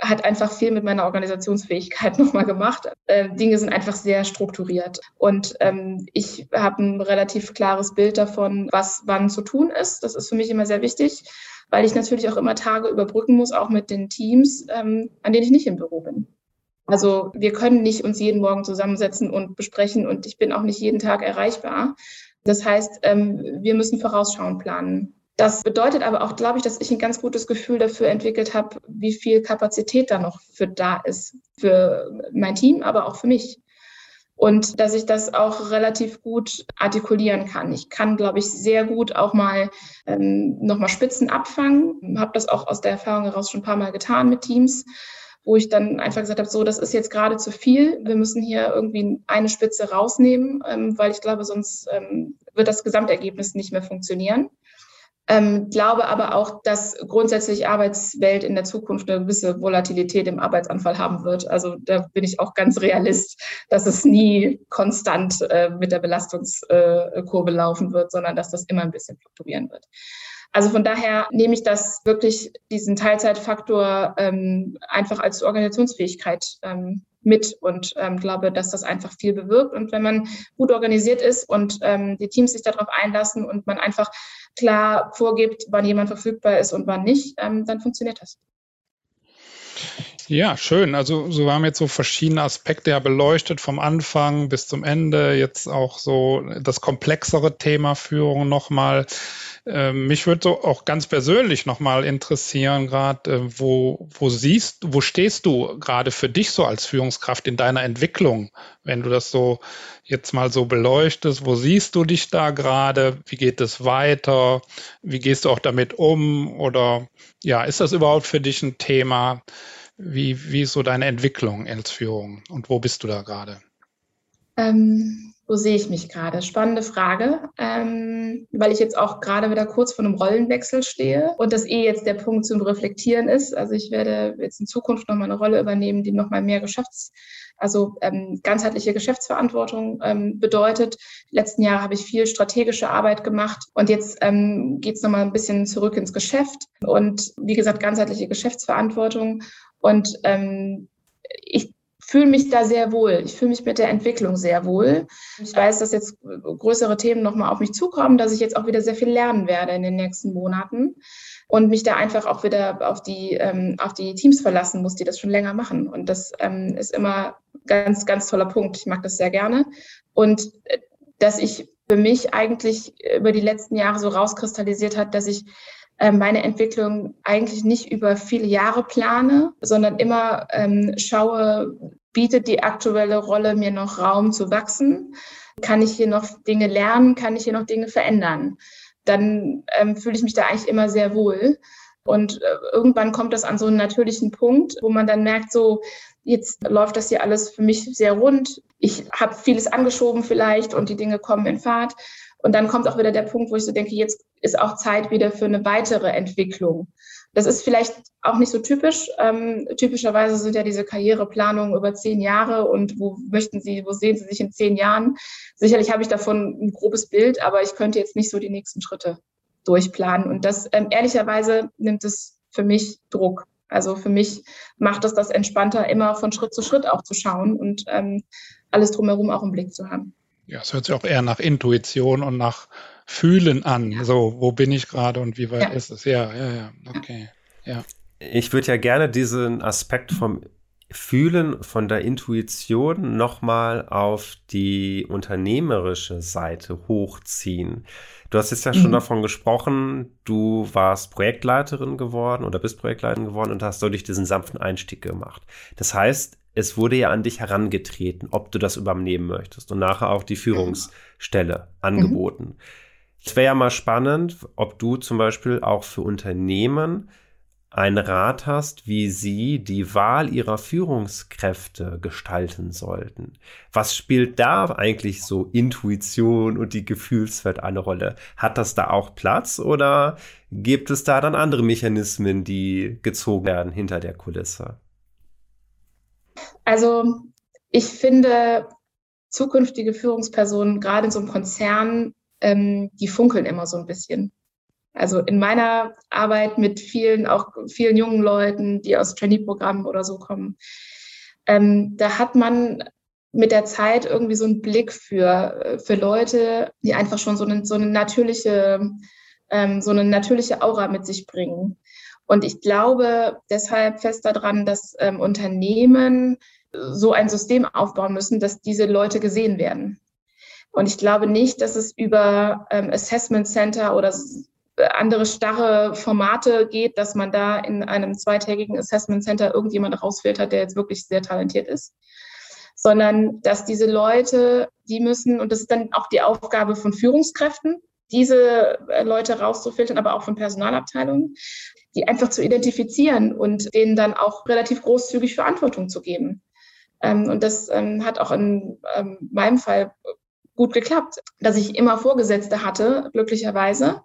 hat einfach viel mit meiner Organisationsfähigkeit nochmal gemacht. Äh, Dinge sind einfach sehr strukturiert. Und ähm, ich habe ein relativ klares Bild davon, was wann zu tun ist. Das ist für mich immer sehr wichtig, weil ich natürlich auch immer Tage überbrücken muss, auch mit den Teams, ähm, an denen ich nicht im Büro bin. Also wir können nicht uns jeden Morgen zusammensetzen und besprechen und ich bin auch nicht jeden Tag erreichbar. Das heißt, ähm, wir müssen vorausschauend planen. Das bedeutet aber auch, glaube ich, dass ich ein ganz gutes Gefühl dafür entwickelt habe, wie viel Kapazität da noch für da ist, für mein Team, aber auch für mich. Und dass ich das auch relativ gut artikulieren kann. Ich kann, glaube ich, sehr gut auch mal ähm, nochmal Spitzen abfangen. Habe das auch aus der Erfahrung heraus schon ein paar Mal getan mit Teams, wo ich dann einfach gesagt habe, so, das ist jetzt gerade zu viel. Wir müssen hier irgendwie eine Spitze rausnehmen, ähm, weil ich glaube, sonst ähm, wird das Gesamtergebnis nicht mehr funktionieren. Ähm, glaube aber auch, dass grundsätzlich Arbeitswelt in der Zukunft eine gewisse Volatilität im Arbeitsanfall haben wird. Also da bin ich auch ganz realist, dass es nie konstant äh, mit der Belastungskurve laufen wird, sondern dass das immer ein bisschen fluktuieren wird. Also von daher nehme ich das wirklich, diesen Teilzeitfaktor ähm, einfach als Organisationsfähigkeit ähm, mit und ähm, glaube, dass das einfach viel bewirkt. Und wenn man gut organisiert ist und ähm, die Teams sich darauf einlassen und man einfach klar vorgibt, wann jemand verfügbar ist und wann nicht, ähm, dann funktioniert das. Ja, schön. Also so haben jetzt so verschiedene Aspekte ja beleuchtet, vom Anfang bis zum Ende. Jetzt auch so das komplexere Thema Führung nochmal. Ähm, mich würde so auch ganz persönlich nochmal interessieren, gerade äh, wo, wo siehst, wo stehst du gerade für dich so als Führungskraft in deiner Entwicklung, wenn du das so jetzt mal so beleuchtest, wo siehst du dich da gerade? Wie geht es weiter? Wie gehst du auch damit um? Oder ja, ist das überhaupt für dich ein Thema? Wie, wie ist so deine Entwicklung als Führung und wo bist du da gerade? Ähm, wo sehe ich mich gerade? Spannende Frage, ähm, weil ich jetzt auch gerade wieder kurz vor einem Rollenwechsel stehe und das eh jetzt der Punkt zum Reflektieren ist. Also ich werde jetzt in Zukunft nochmal eine Rolle übernehmen, die nochmal mehr Geschäfts-, also ähm, ganzheitliche Geschäftsverantwortung ähm, bedeutet. Die letzten Jahre habe ich viel strategische Arbeit gemacht und jetzt ähm, geht es nochmal ein bisschen zurück ins Geschäft und wie gesagt, ganzheitliche Geschäftsverantwortung. Und ähm, ich fühle mich da sehr wohl. Ich fühle mich mit der Entwicklung sehr wohl. Ich weiß, dass jetzt größere Themen nochmal auf mich zukommen, dass ich jetzt auch wieder sehr viel lernen werde in den nächsten Monaten und mich da einfach auch wieder auf die, ähm, auf die Teams verlassen muss, die das schon länger machen. Und das ähm, ist immer ganz, ganz toller Punkt. Ich mag das sehr gerne. Und äh, dass ich für mich eigentlich über die letzten Jahre so rauskristallisiert hat, dass ich meine Entwicklung eigentlich nicht über viele Jahre plane, sondern immer ähm, schaue, bietet die aktuelle Rolle mir noch Raum zu wachsen? Kann ich hier noch Dinge lernen? Kann ich hier noch Dinge verändern? Dann ähm, fühle ich mich da eigentlich immer sehr wohl. Und äh, irgendwann kommt das an so einen natürlichen Punkt, wo man dann merkt, so, jetzt läuft das hier alles für mich sehr rund. Ich habe vieles angeschoben vielleicht und die Dinge kommen in Fahrt. Und dann kommt auch wieder der Punkt, wo ich so denke, jetzt ist auch Zeit wieder für eine weitere Entwicklung. Das ist vielleicht auch nicht so typisch. Ähm, typischerweise sind ja diese Karriereplanungen über zehn Jahre und wo möchten Sie, wo sehen Sie sich in zehn Jahren? Sicherlich habe ich davon ein grobes Bild, aber ich könnte jetzt nicht so die nächsten Schritte durchplanen. Und das ähm, ehrlicherweise nimmt es für mich Druck. Also für mich macht es das entspannter, immer von Schritt zu Schritt auch zu schauen und ähm, alles drumherum auch im Blick zu haben. Ja, es hört sich auch eher nach Intuition und nach Fühlen an. Ja. So, wo bin ich gerade und wie weit ja. ist es? Ja, ja, ja. Okay. Ja. Ich würde ja gerne diesen Aspekt vom Fühlen, von der Intuition nochmal auf die unternehmerische Seite hochziehen. Du hast jetzt ja schon mhm. davon gesprochen, du warst Projektleiterin geworden oder bist Projektleiterin geworden und hast dadurch diesen sanften Einstieg gemacht. Das heißt, es wurde ja an dich herangetreten, ob du das übernehmen möchtest und nachher auch die Führungsstelle angeboten. Mhm. Es wäre ja mal spannend, ob du zum Beispiel auch für Unternehmen einen Rat hast, wie sie die Wahl ihrer Führungskräfte gestalten sollten. Was spielt da eigentlich so Intuition und die Gefühlswelt eine Rolle? Hat das da auch Platz oder gibt es da dann andere Mechanismen, die gezogen werden hinter der Kulisse? Also ich finde, zukünftige Führungspersonen, gerade in so einem Konzern, ähm, die funkeln immer so ein bisschen. Also in meiner Arbeit mit vielen, auch vielen jungen Leuten, die aus Trainee-Programmen oder so kommen, ähm, da hat man mit der Zeit irgendwie so einen Blick für, für Leute, die einfach schon so eine, so eine natürliche, ähm, so eine natürliche Aura mit sich bringen. Und ich glaube deshalb fest daran, dass ähm, Unternehmen so ein System aufbauen müssen, dass diese Leute gesehen werden. Und ich glaube nicht, dass es über ähm, Assessment Center oder andere starre Formate geht, dass man da in einem zweitägigen Assessment Center irgendjemand rausfiltert, der jetzt wirklich sehr talentiert ist, sondern dass diese Leute, die müssen, und das ist dann auch die Aufgabe von Führungskräften, diese äh, Leute rauszufiltern, aber auch von Personalabteilungen, die einfach zu identifizieren und denen dann auch relativ großzügig Verantwortung zu geben. Ähm, und das ähm, hat auch in ähm, meinem Fall gut geklappt, dass ich immer Vorgesetzte hatte, glücklicherweise,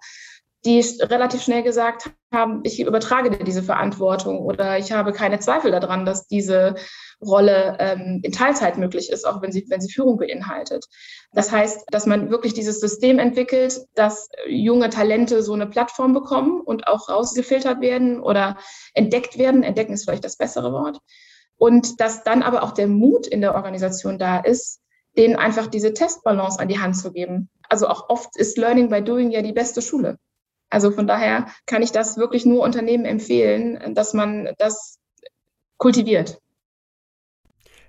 die relativ schnell gesagt haben, ich übertrage dir diese Verantwortung oder ich habe keine Zweifel daran, dass diese Rolle ähm, in Teilzeit möglich ist, auch wenn sie, wenn sie Führung beinhaltet. Das heißt, dass man wirklich dieses System entwickelt, dass junge Talente so eine Plattform bekommen und auch rausgefiltert werden oder entdeckt werden. Entdecken ist vielleicht das bessere Wort. Und dass dann aber auch der Mut in der Organisation da ist, denen einfach diese Testbalance an die Hand zu geben. Also auch oft ist Learning by Doing ja die beste Schule. Also von daher kann ich das wirklich nur Unternehmen empfehlen, dass man das kultiviert.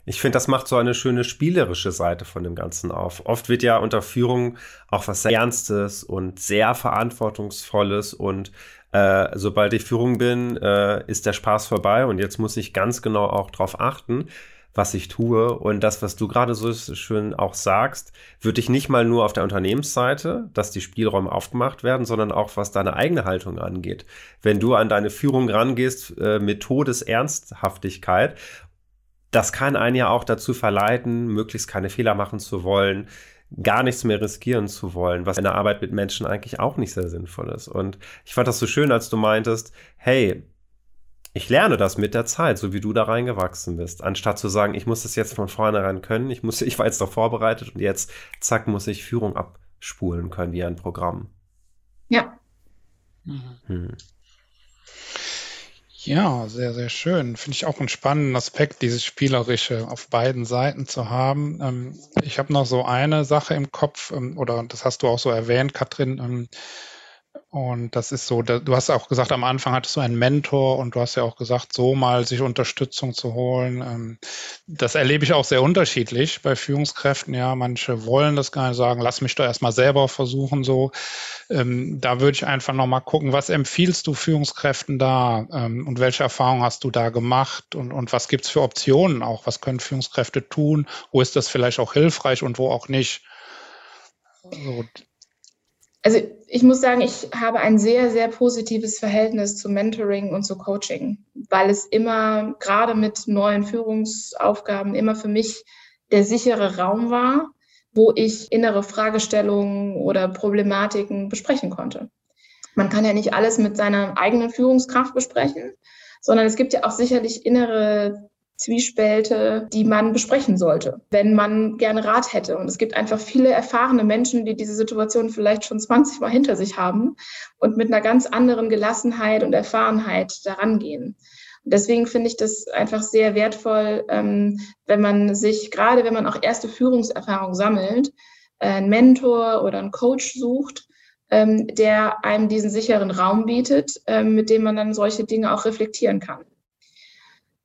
Ich finde, das macht so eine schöne spielerische Seite von dem Ganzen auf. Oft wird ja unter Führung auch was sehr Ernstes und sehr Verantwortungsvolles und äh, sobald ich Führung bin, äh, ist der Spaß vorbei und jetzt muss ich ganz genau auch drauf achten was ich tue. Und das, was du gerade so schön auch sagst, würde ich nicht mal nur auf der Unternehmensseite, dass die Spielräume aufgemacht werden, sondern auch was deine eigene Haltung angeht. Wenn du an deine Führung rangehst äh, mit Todesernsthaftigkeit, das kann einen ja auch dazu verleiten, möglichst keine Fehler machen zu wollen, gar nichts mehr riskieren zu wollen, was in der Arbeit mit Menschen eigentlich auch nicht sehr sinnvoll ist. Und ich fand das so schön, als du meintest, hey, ich lerne das mit der Zeit, so wie du da reingewachsen bist, anstatt zu sagen, ich muss das jetzt von vornherein können, ich muss, ich war jetzt doch vorbereitet und jetzt, zack, muss ich Führung abspulen können wie ein Programm. Ja. Mhm. Hm. Ja, sehr, sehr schön. Finde ich auch einen spannenden Aspekt, dieses Spielerische auf beiden Seiten zu haben. Ähm, ich habe noch so eine Sache im Kopf, ähm, oder das hast du auch so erwähnt, Katrin. Ähm, und das ist so, du hast auch gesagt, am Anfang hattest du einen Mentor und du hast ja auch gesagt, so mal sich Unterstützung zu holen. Ähm, das erlebe ich auch sehr unterschiedlich bei Führungskräften. Ja, manche wollen das gar nicht sagen, lass mich doch erstmal selber versuchen, so. Ähm, da würde ich einfach nochmal gucken, was empfiehlst du Führungskräften da ähm, und welche Erfahrungen hast du da gemacht und, und was gibt's für Optionen auch? Was können Führungskräfte tun? Wo ist das vielleicht auch hilfreich und wo auch nicht? Also, also ich muss sagen, ich habe ein sehr, sehr positives Verhältnis zu Mentoring und zu Coaching, weil es immer, gerade mit neuen Führungsaufgaben, immer für mich der sichere Raum war, wo ich innere Fragestellungen oder Problematiken besprechen konnte. Man kann ja nicht alles mit seiner eigenen Führungskraft besprechen, sondern es gibt ja auch sicherlich innere Zwiespälte, die man besprechen sollte, wenn man gerne Rat hätte. Und es gibt einfach viele erfahrene Menschen, die diese Situation vielleicht schon 20 Mal hinter sich haben und mit einer ganz anderen Gelassenheit und Erfahrenheit daran gehen. Deswegen finde ich das einfach sehr wertvoll, ähm, wenn man sich, gerade wenn man auch erste Führungserfahrung sammelt, äh, einen Mentor oder einen Coach sucht, ähm, der einem diesen sicheren Raum bietet, ähm, mit dem man dann solche Dinge auch reflektieren kann.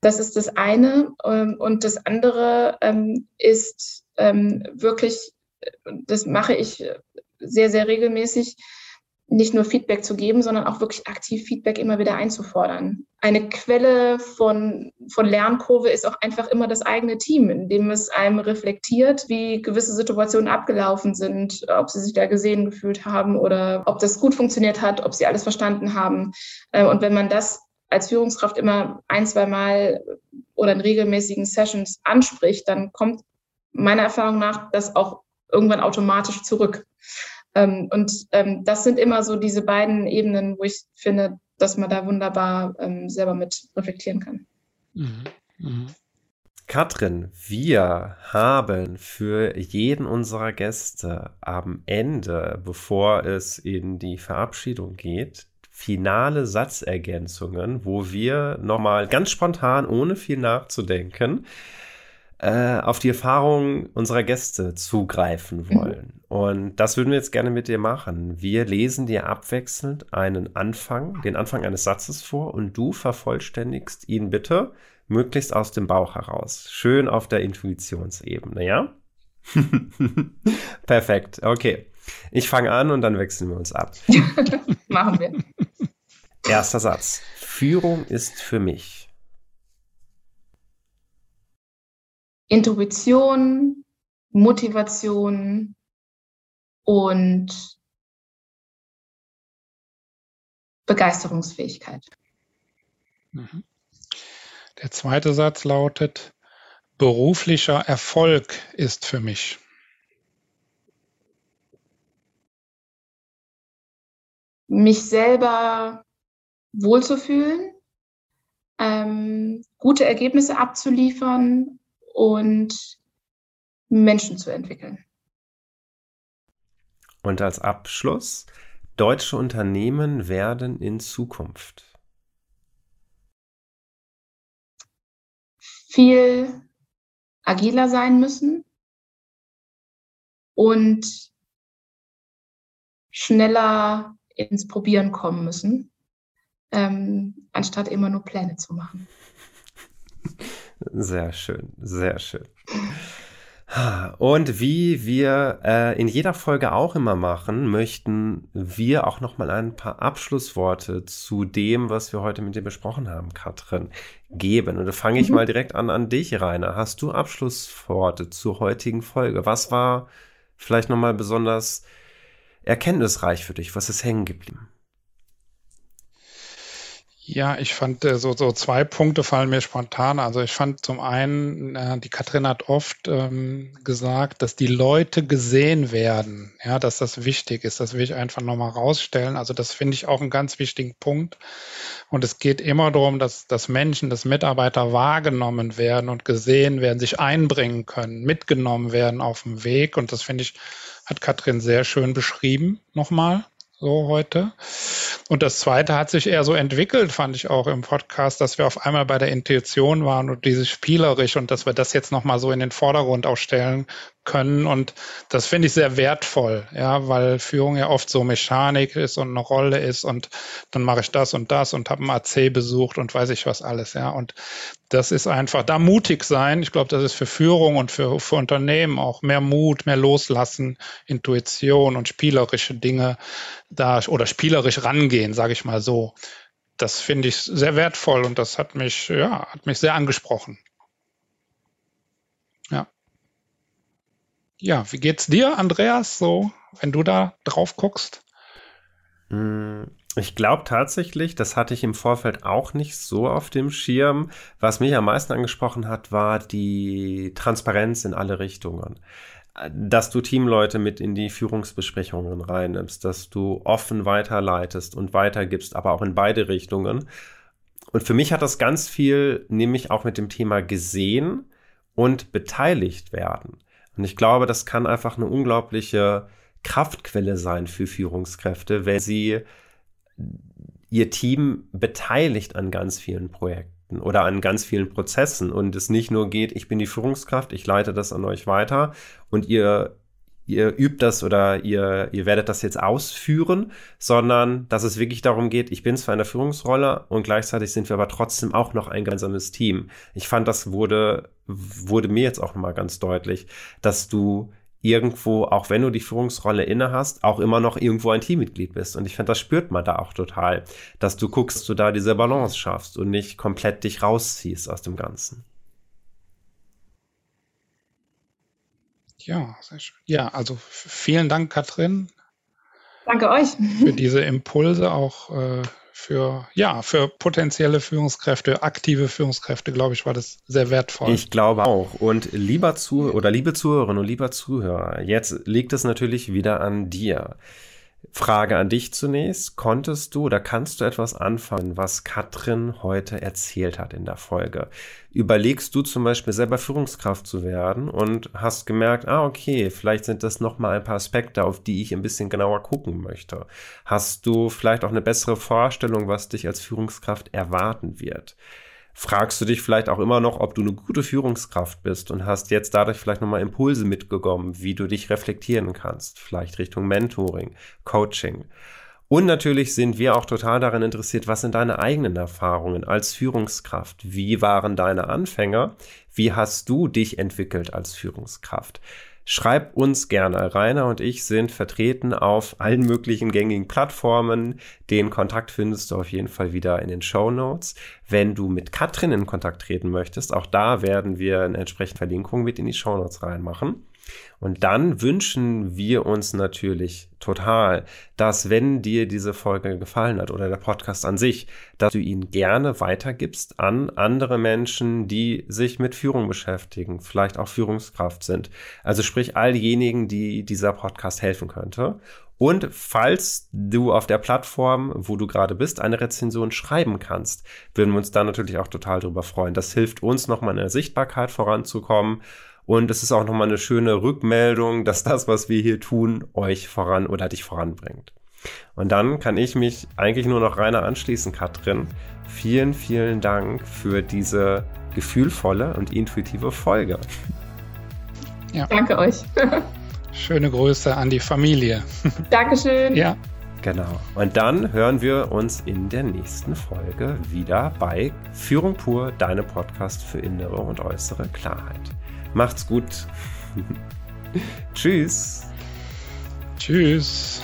Das ist das eine. Ähm, und das andere ähm, ist ähm, wirklich, das mache ich sehr, sehr regelmäßig, nicht nur Feedback zu geben, sondern auch wirklich aktiv Feedback immer wieder einzufordern. Eine Quelle von, von Lernkurve ist auch einfach immer das eigene Team, in dem es einem reflektiert, wie gewisse Situationen abgelaufen sind, ob sie sich da gesehen gefühlt haben oder ob das gut funktioniert hat, ob sie alles verstanden haben. Und wenn man das als Führungskraft immer ein, zwei Mal oder in regelmäßigen Sessions anspricht, dann kommt meiner Erfahrung nach das auch irgendwann automatisch zurück. Ähm, und ähm, das sind immer so diese beiden Ebenen, wo ich finde, dass man da wunderbar ähm, selber mit reflektieren kann. Mhm. Mhm. Katrin, wir haben für jeden unserer Gäste am Ende, bevor es in die Verabschiedung geht, finale Satzergänzungen, wo wir nochmal ganz spontan, ohne viel nachzudenken, äh, auf die Erfahrungen unserer Gäste zugreifen mhm. wollen. Mhm. Und das würden wir jetzt gerne mit dir machen. Wir lesen dir abwechselnd einen Anfang, den Anfang eines Satzes vor und du vervollständigst ihn bitte möglichst aus dem Bauch heraus. Schön auf der Intuitionsebene, ja? Perfekt, okay. Ich fange an und dann wechseln wir uns ab. Machen wir. Erster Satz. Führung ist für mich. Intuition, Motivation und Begeisterungsfähigkeit. Mhm. Der zweite Satz lautet, beruflicher Erfolg ist für mich. Mich selber wohlzufühlen, ähm, gute Ergebnisse abzuliefern und Menschen zu entwickeln. Und als Abschluss, deutsche Unternehmen werden in Zukunft viel agiler sein müssen und schneller ins Probieren kommen müssen, ähm, anstatt immer nur Pläne zu machen. Sehr schön, sehr schön. Und wie wir äh, in jeder Folge auch immer machen, möchten wir auch noch mal ein paar Abschlussworte zu dem, was wir heute mit dir besprochen haben, Katrin, geben. Und da fange ich mhm. mal direkt an an dich, Rainer. Hast du Abschlussworte zur heutigen Folge? Was war vielleicht noch mal besonders erkenntnisreich für dich? Was ist hängen geblieben? Ja, ich fand äh, so, so zwei Punkte fallen mir spontan. Also ich fand zum einen, äh, die Katrin hat oft ähm, gesagt, dass die Leute gesehen werden, ja, dass das wichtig ist. Das will ich einfach nochmal rausstellen. Also das finde ich auch einen ganz wichtigen Punkt. Und es geht immer darum, dass, dass Menschen, dass Mitarbeiter wahrgenommen werden und gesehen werden, sich einbringen können, mitgenommen werden auf dem Weg. Und das finde ich, hat Katrin sehr schön beschrieben nochmal so heute. Und das zweite hat sich eher so entwickelt, fand ich auch im Podcast, dass wir auf einmal bei der Intuition waren und dieses spielerisch und dass wir das jetzt nochmal so in den Vordergrund aufstellen können. Und das finde ich sehr wertvoll, ja, weil Führung ja oft so Mechanik ist und eine Rolle ist und dann mache ich das und das und habe einen AC besucht und weiß ich was alles, ja. Und das ist einfach da mutig sein. Ich glaube, das ist für Führung und für, für Unternehmen auch mehr Mut, mehr Loslassen, Intuition und spielerische Dinge da oder spielerisch rangehen, sage ich mal so. Das finde ich sehr wertvoll und das hat mich, ja, hat mich sehr angesprochen. Ja. Ja, wie geht's dir, Andreas, so, wenn du da drauf guckst? Hm, ich glaube tatsächlich, das hatte ich im Vorfeld auch nicht so auf dem Schirm. Was mich am meisten angesprochen hat, war die Transparenz in alle Richtungen. Dass du Teamleute mit in die Führungsbesprechungen reinnimmst, dass du offen weiterleitest und weitergibst, aber auch in beide Richtungen. Und für mich hat das ganz viel, nämlich auch mit dem Thema gesehen und beteiligt werden. Und ich glaube, das kann einfach eine unglaubliche Kraftquelle sein für Führungskräfte, wenn sie ihr Team beteiligt an ganz vielen Projekten oder an ganz vielen Prozessen. Und es nicht nur geht, ich bin die Führungskraft, ich leite das an euch weiter und ihr ihr übt das oder ihr, ihr werdet das jetzt ausführen, sondern dass es wirklich darum geht, ich bin zwar in der Führungsrolle und gleichzeitig sind wir aber trotzdem auch noch ein gemeinsames Team. Ich fand, das wurde, wurde mir jetzt auch mal ganz deutlich, dass du irgendwo, auch wenn du die Führungsrolle inne hast, auch immer noch irgendwo ein Teammitglied bist. Und ich finde, das spürt man da auch total, dass du guckst, dass du da diese Balance schaffst und nicht komplett dich rausziehst aus dem Ganzen. Ja, sehr schön. Ja, also vielen Dank, Katrin. Danke euch. Für diese Impulse auch äh, für, ja, für potenzielle Führungskräfte, aktive Führungskräfte, glaube ich, war das sehr wertvoll. Ich glaube auch. Und lieber Zu oder liebe Zuhörerinnen und lieber Zuhörer, jetzt liegt es natürlich wieder an dir. Frage an dich zunächst. Konntest du oder kannst du etwas anfangen, was Katrin heute erzählt hat in der Folge? Überlegst du zum Beispiel selber Führungskraft zu werden und hast gemerkt, ah, okay, vielleicht sind das nochmal ein paar Aspekte, auf die ich ein bisschen genauer gucken möchte. Hast du vielleicht auch eine bessere Vorstellung, was dich als Führungskraft erwarten wird? Fragst du dich vielleicht auch immer noch, ob du eine gute Führungskraft bist und hast jetzt dadurch vielleicht nochmal Impulse mitgekommen, wie du dich reflektieren kannst, vielleicht Richtung Mentoring, Coaching. Und natürlich sind wir auch total daran interessiert, was sind deine eigenen Erfahrungen als Führungskraft? Wie waren deine Anfänger? Wie hast du dich entwickelt als Führungskraft? Schreib uns gerne. Rainer und ich sind vertreten auf allen möglichen gängigen Plattformen. Den Kontakt findest du auf jeden Fall wieder in den Show Notes. Wenn du mit Katrin in Kontakt treten möchtest, auch da werden wir eine entsprechende Verlinkung mit in die Show Notes reinmachen. Und dann wünschen wir uns natürlich total, dass wenn dir diese Folge gefallen hat oder der Podcast an sich, dass du ihn gerne weitergibst an andere Menschen, die sich mit Führung beschäftigen, vielleicht auch Führungskraft sind. Also sprich all diejenigen, die dieser Podcast helfen könnte. Und falls du auf der Plattform, wo du gerade bist, eine Rezension schreiben kannst, würden wir uns da natürlich auch total drüber freuen. Das hilft uns nochmal in der Sichtbarkeit voranzukommen und es ist auch nochmal eine schöne Rückmeldung, dass das, was wir hier tun, euch voran oder dich voranbringt. Und dann kann ich mich eigentlich nur noch reiner anschließen, Katrin. Vielen, vielen Dank für diese gefühlvolle und intuitive Folge. Ja. Danke euch. Schöne Grüße an die Familie. Dankeschön. Ja. Genau. Und dann hören wir uns in der nächsten Folge wieder bei Führung pur, deine Podcast für innere und äußere Klarheit. Macht's gut. Tschüss. Tschüss.